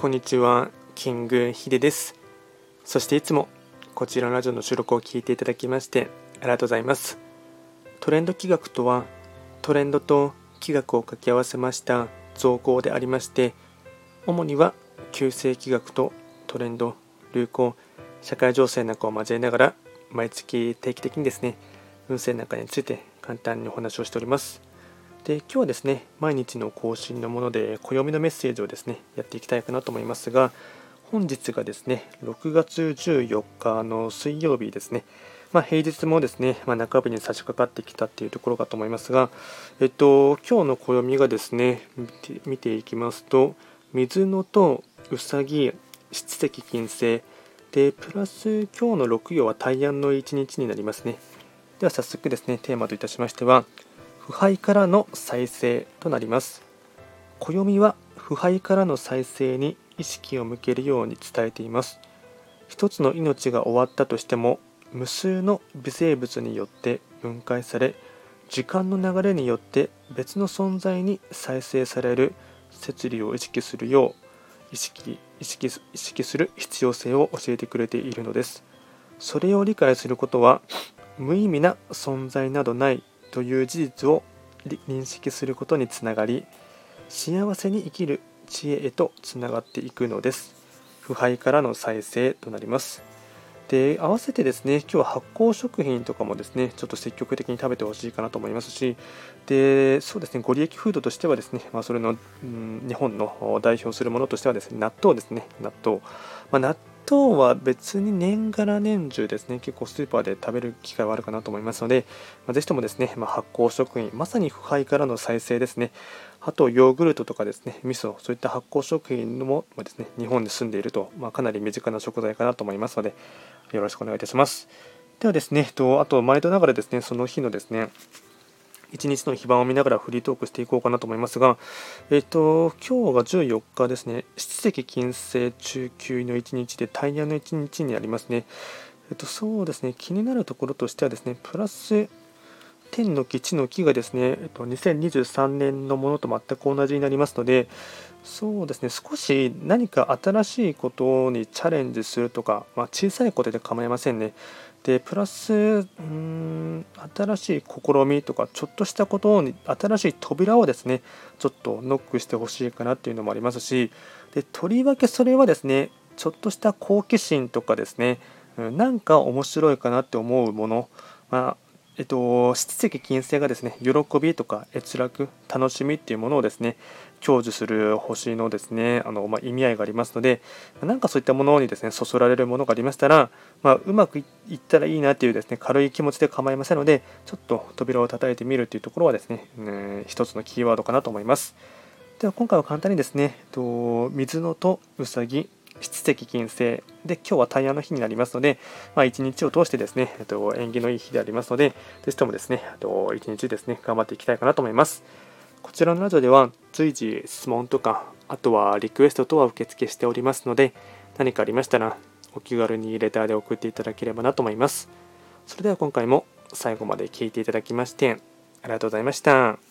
こんにちはキングヒデです。そしていつもこちらのラジオの収録を聞いていただきましてありがとうございます。トレンド企画とはトレンドと企画を掛け合わせました造語でありまして主には旧世企画とトレンド流行社会情勢なんかを交えながら毎月定期的にですね運勢なんかについて簡単にお話をしております。で今日はですね毎日の更新のもので暦のメッセージをですねやっていきたいかなと思いますが本日がですね6月14日の水曜日ですね。まあ、平日もですね、まあ、中日に差し掛かってきたっていうところかと思いますが、えっと、今日の暦がですね見て見ていきますと水のとうさぎ七石金星でプラス今日の6曜は大安の1日になりますね。では早速ですねテーマといたしましては腐敗からの再生となります。暦は腐敗からの再生に意識を向けるように伝えています。一つの命が終わったとしても無数の微生物によって分解され時間の流れによって別の存在に再生される摂理を意識するよう意識意識意識する必要性を教えてくれているのです。それを理解することは無意味な存在などないという事実を認識することにつながり幸せに生きる知恵へとつながっていくのです。腐敗からの再生となります。で合わせてですね今日は発酵食品とかもですねちょっと積極的に食べてほしいかなと思いますしでそうですねご利益フードとしてはですね、まあ、それの、うん、日本の代表するものとしてはですね納豆ですね納豆、まあ、納豆は別に年がら年中ですね結構スーパーで食べる機会はあるかなと思いますので、まあ、ぜひともですね、まあ、発酵食品まさに腐敗からの再生ですねあとヨーグルトとかですね味噌そういった発酵食品もですね日本で住んでいると、まあ、かなり身近な食材かなと思いますのでよろしくお願いいたします。ではですね、あと毎度ながらですね、その日のですね、一日の非番を見ながらフリートークしていこうかなと思いますが、えっと、今日が14日ですね、七石金星中級の1日でタイヤの1日になりますね。えっと、そうですね、気になるところとしてはですね、プラス天の木、地の木がですね、えっと、2023年のものと全く同じになりますので、そうですね、少し何か新しいことにチャレンジするとか、まあ、小さいことで構いませんね。で、プラス、うん新しい試みとか、ちょっとしたことに、新しい扉をですね、ちょっとノックしてほしいかなっていうのもありますし、でとりわけそれはですね、ちょっとした好奇心とかですね、なんか面白いかなって思うもの、まあえっと、七石金星がですね、喜びとか閲楽、楽しみっていうものをですね、享受する星のですね、あのまあ、意味合いがありますので、なんかそういったものにですね、そそられるものがありましたら、まあ、うまくいったらいいなっていうですね、軽い気持ちで構いませんので、ちょっと扉を叩いてみるというところはですね、ね一つのキーワードかなと思います。では今回は簡単にですね、と水のとうさぎ、七石金星で今日はタイヤの日になりますので、まあ、一日を通してですね、えっと、縁起のいい日でありますので、ぜひともですね、えっと一日ですね、頑張っていきたいかなと思います。こちらのラジオでは随時質問とか、あとはリクエストとは受付しておりますので、何かありましたらお気軽にレターで送っていただければなと思います。それでは今回も最後まで聴いていただきましてありがとうございました。